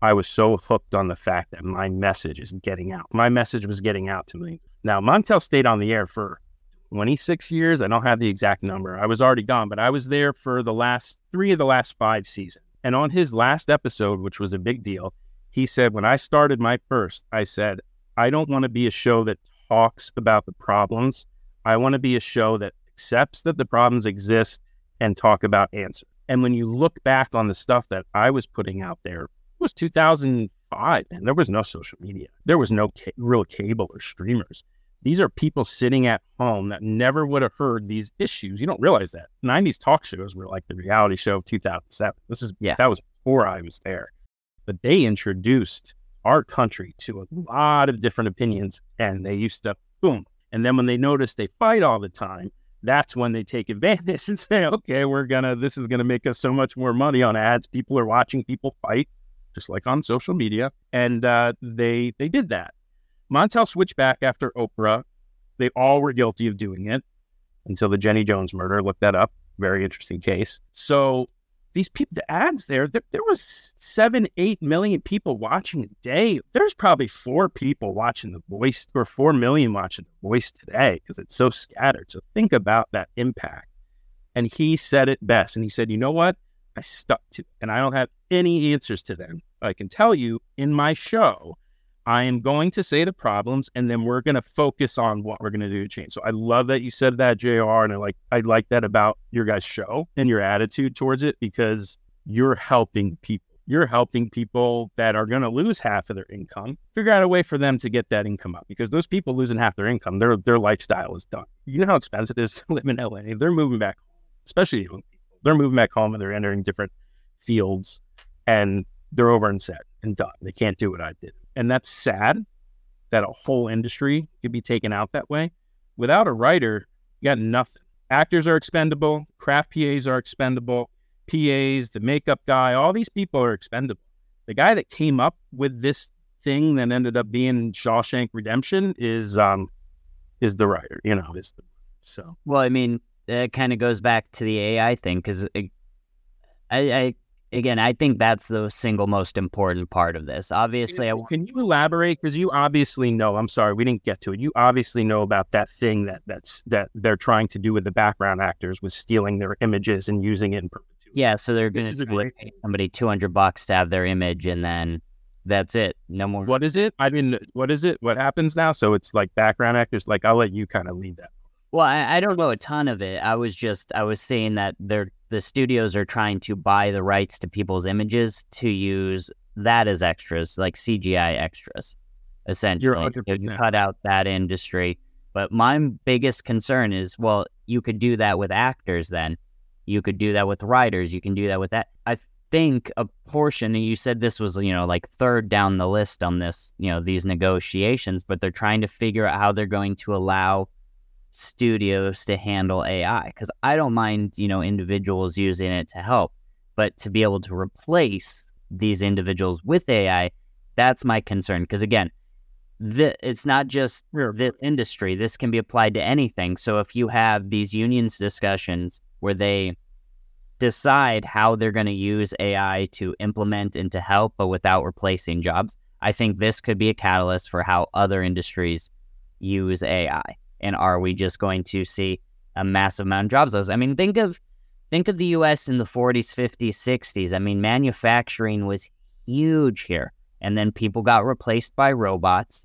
I was so hooked on the fact that my message is getting out. My message was getting out to me. Now, Montel stayed on the air for 26 years. I don't have the exact number. I was already gone, but I was there for the last three of the last five seasons. And on his last episode, which was a big deal, he said, When I started my first, I said, I don't want to be a show that talks about the problems. I want to be a show that accepts that the problems exist and talk about answers. And when you look back on the stuff that I was putting out there, was 2005, and there was no social media. There was no ca- real cable or streamers. These are people sitting at home that never would have heard these issues. You don't realize that. 90s talk shows were like the reality show of 2007. This is, yeah. that was before I was there. But they introduced our country to a lot of different opinions, and they used to, boom. And then when they noticed they fight all the time, that's when they take advantage and say, okay, we're gonna, this is gonna make us so much more money on ads. People are watching people fight, just like on social media, and uh, they they did that. Montel switched back after Oprah. They all were guilty of doing it until the Jenny Jones murder. Look that up. Very interesting case. So these people, the ads there, there, there, was seven, eight million people watching a day. There's probably four people watching The Voice or four million watching The Voice today because it's so scattered. So think about that impact. And he said it best. And he said, you know what? I stuck to it. And I don't have any answers to them. I can tell you in my show, I am going to say the problems and then we're going to focus on what we're going to do to change. So I love that you said that, JR. And I like, I like that about your guys' show and your attitude towards it because you're helping people. You're helping people that are going to lose half of their income. Figure out a way for them to get that income up because those people losing half their income, their their lifestyle is done. You know how expensive it is to live in LA. They're moving back, especially. They're moving back home and they're entering different fields and they're over and set. and done. They can't do what I did. And that's sad that a whole industry could be taken out that way. Without a writer, you got nothing. Actors are expendable, craft PAs are expendable, PAs, the makeup guy, all these people are expendable. The guy that came up with this thing that ended up being Shawshank Redemption is um is the writer, you know, is the so. Well, I mean, that kind of goes back to the AI thing because I, I, again, I think that's the single most important part of this. Obviously, can, I, can you elaborate? Because you obviously know. I'm sorry, we didn't get to it. You obviously know about that thing that that's that they're trying to do with the background actors with stealing their images and using it in perpetuity. Yeah, so they're going to pay somebody 200 bucks to have their image, and then that's it. No more. What is it? I mean, what is it? What happens now? So it's like background actors. Like I'll let you kind of lead that. Well, I, I, don't know a ton of it. I was just I was saying that they're the studios are trying to buy the rights to people's images to use that as extras, like CGI extras, essentially. You cut out that industry. But my biggest concern is, well, you could do that with actors. Then you could do that with writers. You can do that with that. I think a portion, and you said this was, you know, like third down the list on this, you know, these negotiations, but they're trying to figure out how they're going to allow studios to handle AI because I don't mind, you know, individuals using it to help, but to be able to replace these individuals with AI, that's my concern. Because again, the, it's not just this industry. This can be applied to anything. So if you have these unions discussions where they decide how they're going to use AI to implement and to help, but without replacing jobs, I think this could be a catalyst for how other industries use AI. And are we just going to see a massive amount of jobs loss? I mean, think of think of the US in the 40s, 50s, 60s. I mean, manufacturing was huge here. And then people got replaced by robots.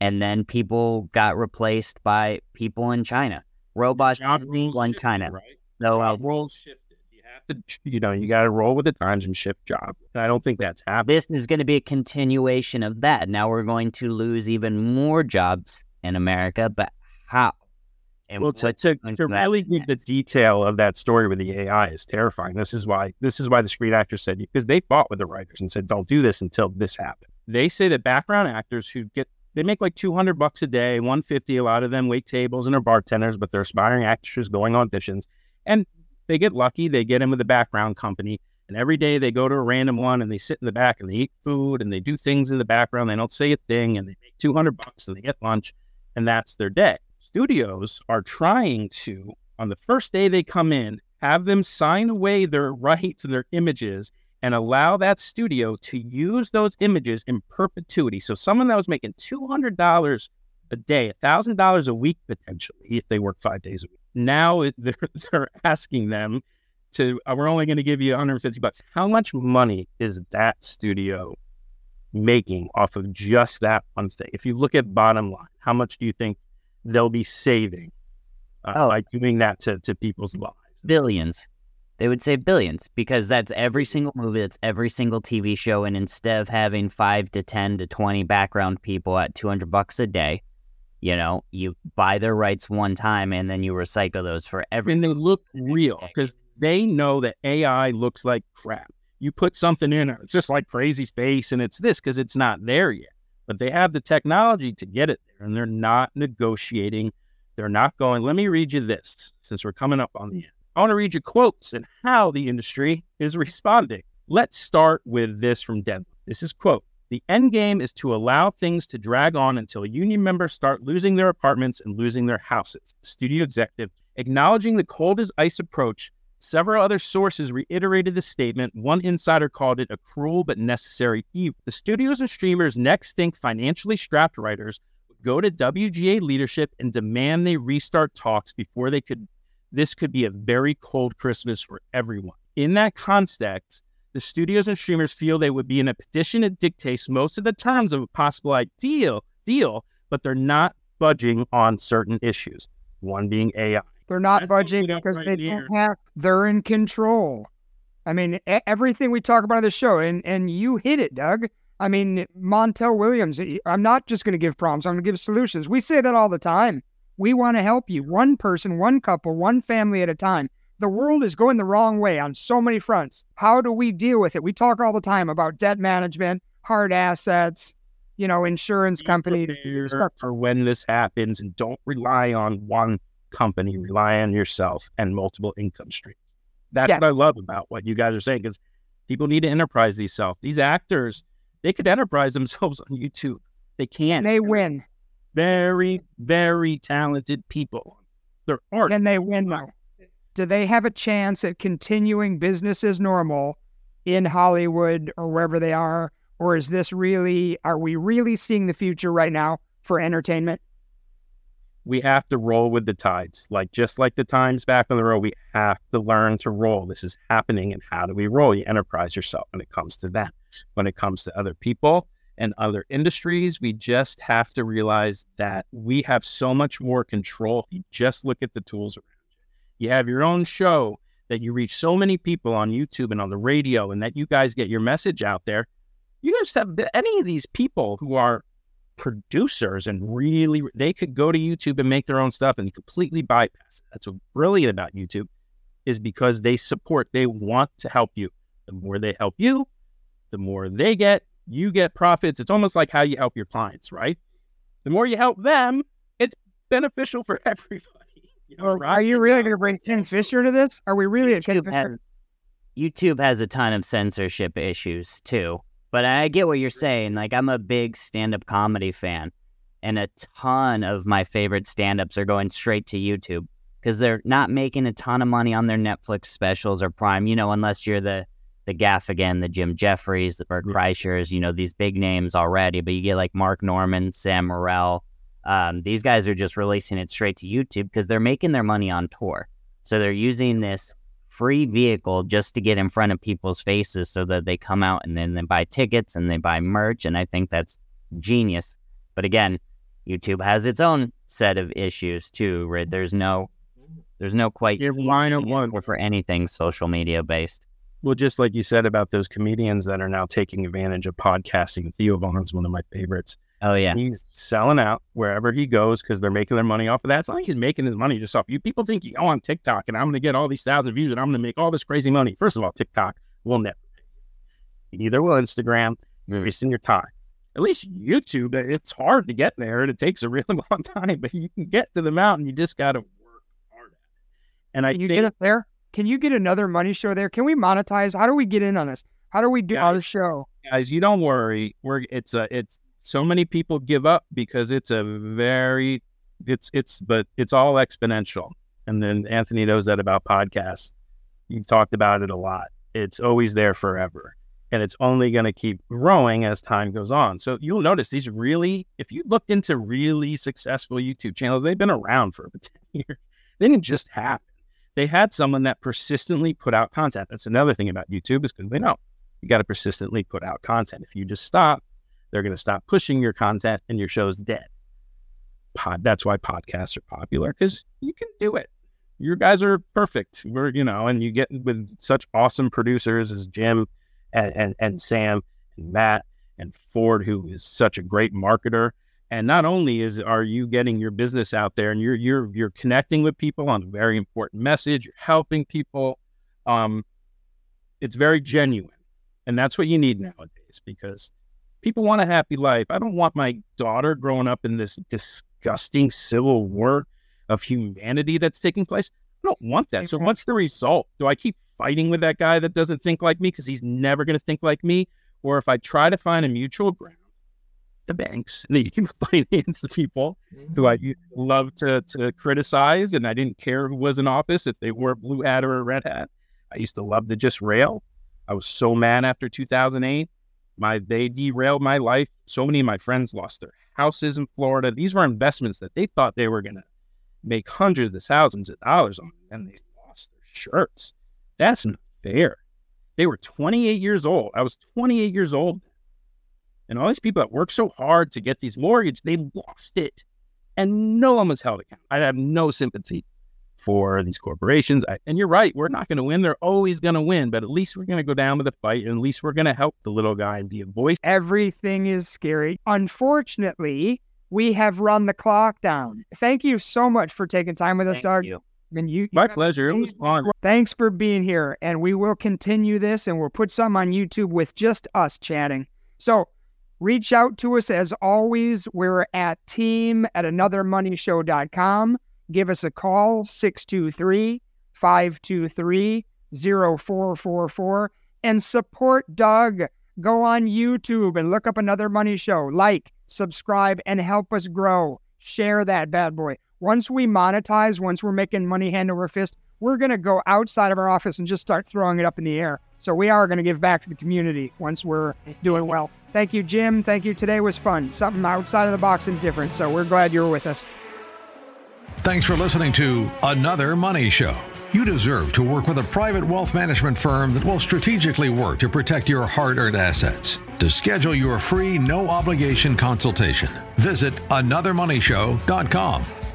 And then people got replaced by people in China. Robots people in China. Right? So uh, roles shifted. You have to, you know, you got to roll with the times and shift job. And I don't think that's happening. This is going to be a continuation of that. Now we're going to lose even more jobs in America, but how? And well, to, to, to really give the detail of that story with the AI is terrifying. This is why this is why the screen actors said because they fought with the writers and said, "Don't do this until this happened." They say that background actors who get they make like two hundred bucks a day, one fifty. A lot of them wait tables and are bartenders, but they're aspiring actors going on auditions, and they get lucky. They get in with a background company, and every day they go to a random one and they sit in the back and they eat food and they do things in the background. They don't say a thing, and they make two hundred bucks and they get lunch, and that's their day studios are trying to, on the first day they come in, have them sign away their rights and their images and allow that studio to use those images in perpetuity. So someone that was making $200 a day, $1,000 a week potentially, if they work five days a week, now they're, they're asking them to, uh, we're only going to give you 150 bucks. How much money is that studio making off of just that one thing? If you look at bottom line, how much do you think they'll be saving uh, oh. by doing that to, to people's lives. Billions. They would save billions because that's every single movie, that's every single TV show. And instead of having five to 10 to 20 background people at 200 bucks a day, you know, you buy their rights one time and then you recycle those for every. And they look real because they know that AI looks like crap. You put something in it, it's just like crazy face and it's this because it's not there yet but they have the technology to get it there and they're not negotiating. They're not going, let me read you this since we're coming up on the end. I want to read you quotes and how the industry is responding. Let's start with this from Denver. This is quote, the end game is to allow things to drag on until union members start losing their apartments and losing their houses. Studio executive acknowledging the cold as ice approach Several other sources reiterated the statement. One insider called it a cruel but necessary evil. The studios and streamers next think financially strapped writers would go to WGA leadership and demand they restart talks before they could. This could be a very cold Christmas for everyone. In that context, the studios and streamers feel they would be in a position that dictates most of the terms of a possible ideal deal, but they're not budging on certain issues. One being AI. They're not That's budging because right they here. don't have. They're in control. I mean, everything we talk about on the show, and and you hit it, Doug. I mean, Montel Williams. I'm not just going to give problems. I'm going to give solutions. We say that all the time. We want to help you, one person, one couple, one family at a time. The world is going the wrong way on so many fronts. How do we deal with it? We talk all the time about debt management. hard assets, you know, insurance companies. For when this happens, and don't rely on one company, rely on yourself and multiple income streams. That's what I love about what you guys are saying because people need to enterprise these self. These actors, they could enterprise themselves on YouTube. They can. They win. Very, very talented people. They're art. And they win though. Do they have a chance at continuing business as normal in Hollywood or wherever they are? Or is this really, are we really seeing the future right now for entertainment? We have to roll with the tides. Like just like the times back on the road, we have to learn to roll. This is happening. And how do we roll? You enterprise yourself when it comes to that. When it comes to other people and other industries, we just have to realize that we have so much more control. You just look at the tools around you. You have your own show that you reach so many people on YouTube and on the radio, and that you guys get your message out there. You guys have any of these people who are producers and really they could go to YouTube and make their own stuff and completely bypass it. That's what's brilliant about YouTube is because they support, they want to help you. The more they help you, the more they get, you get profits. It's almost like how you help your clients, right? The more you help them, it's beneficial for everybody. You know, well, are you really going to bring Ken Fisher into this? Are we really YouTube at Ken YouTube has a ton of censorship issues too. But I get what you're saying. Like, I'm a big stand up comedy fan, and a ton of my favorite stand ups are going straight to YouTube because they're not making a ton of money on their Netflix specials or Prime, you know, unless you're the the Gaffigan, the Jim Jefferies, the Bert Kreischers, you know, these big names already. But you get like Mark Normand, Sam Morril. Um, these guys are just releasing it straight to YouTube because they're making their money on tour. So they're using this free vehicle just to get in front of people's faces so that they come out and then they buy tickets and they buy merch. And I think that's genius. But again, YouTube has its own set of issues too, right? There's no there's no quite line of one for anything social media based. Well, just like you said about those comedians that are now taking advantage of podcasting. Theo Von's one of my favorites. Oh yeah, he's selling out wherever he goes because they're making their money off of that. It's not like he's making his money just off you. People think you go on TikTok and I'm going to get all these thousand views and I'm going to make all this crazy money. First of all, TikTok will never. Neither will Instagram. You're hmm. wasting your time. At least YouTube, uh, it's hard to get there and it takes a really long time, but you can get to the mountain. You just got to work hard at it. And I can you think, get it there. Can you get another money show there? Can we monetize? How do we get in on this? How do we do guys, our show? Guys, you don't worry. We're it's a it's so many people give up because it's a very it's it's but it's all exponential. And then anthony knows that about podcasts. You've talked about it a lot. It's always there forever and it's only going to keep growing as time goes on. So you'll notice these really if you looked into really successful youtube channels they've been around for 10 years. They didn't just happen. They had someone that persistently put out content. That's another thing about youtube is because they know you got to persistently put out content. If you just stop they're going to stop pushing your content and your show's dead. Pod, that's why podcasts are popular because you can do it. Your guys are perfect. We're, you know, and you get with such awesome producers as Jim and, and, and Sam and Matt and Ford, who is such a great marketer. And not only is are you getting your business out there and you're you're you're connecting with people on a very important message, you're helping people. Um, it's very genuine. And that's what you need nowadays because people want a happy life. I don't want my daughter growing up in this disgusting civil war of humanity that's taking place. I don't want that. So what's the result? Do I keep fighting with that guy that doesn't think like me because he's never going to think like me? Or if I try to find a mutual ground, the banks, the finance the people who I mm-hmm. love to, to criticize, and I didn't care who was in office, if they wore a blue hat or a red hat. I used to love to just rail. I was so mad after 2008 my they derailed my life. So many of my friends lost their houses in Florida. These were investments that they thought they were going to make hundreds of thousands of dollars on, and they lost their shirts. That's not fair. They were 28 years old. I was 28 years old. And all these people that worked so hard to get these mortgages, they lost it. And no one was held accountable. I have no sympathy for these corporations. I, and you're right, we're not going to win. They're always going to win, but at least we're going to go down with the fight, and at least we're going to help the little guy and be a voice. Everything is scary. Unfortunately, we have run the clock down. Thank you so much for taking time with us, Thank Doug. You. And you, My pleasure. It was fun. Thanks for being here. And we will continue this and we'll put some on YouTube with just us chatting. So Reach out to us as always. We're at team at anothermoneyshow.com. Give us a call, 623 523 0444, and support Doug. Go on YouTube and look up Another Money Show. Like, subscribe, and help us grow. Share that bad boy. Once we monetize, once we're making money hand over fist, we're going to go outside of our office and just start throwing it up in the air. So we are going to give back to the community once we're doing well. Thank you, Jim. Thank you. Today was fun. Something outside of the box and different. So we're glad you were with us. Thanks for listening to Another Money Show. You deserve to work with a private wealth management firm that will strategically work to protect your hard earned assets. To schedule your free, no obligation consultation, visit anothermoneyshow.com.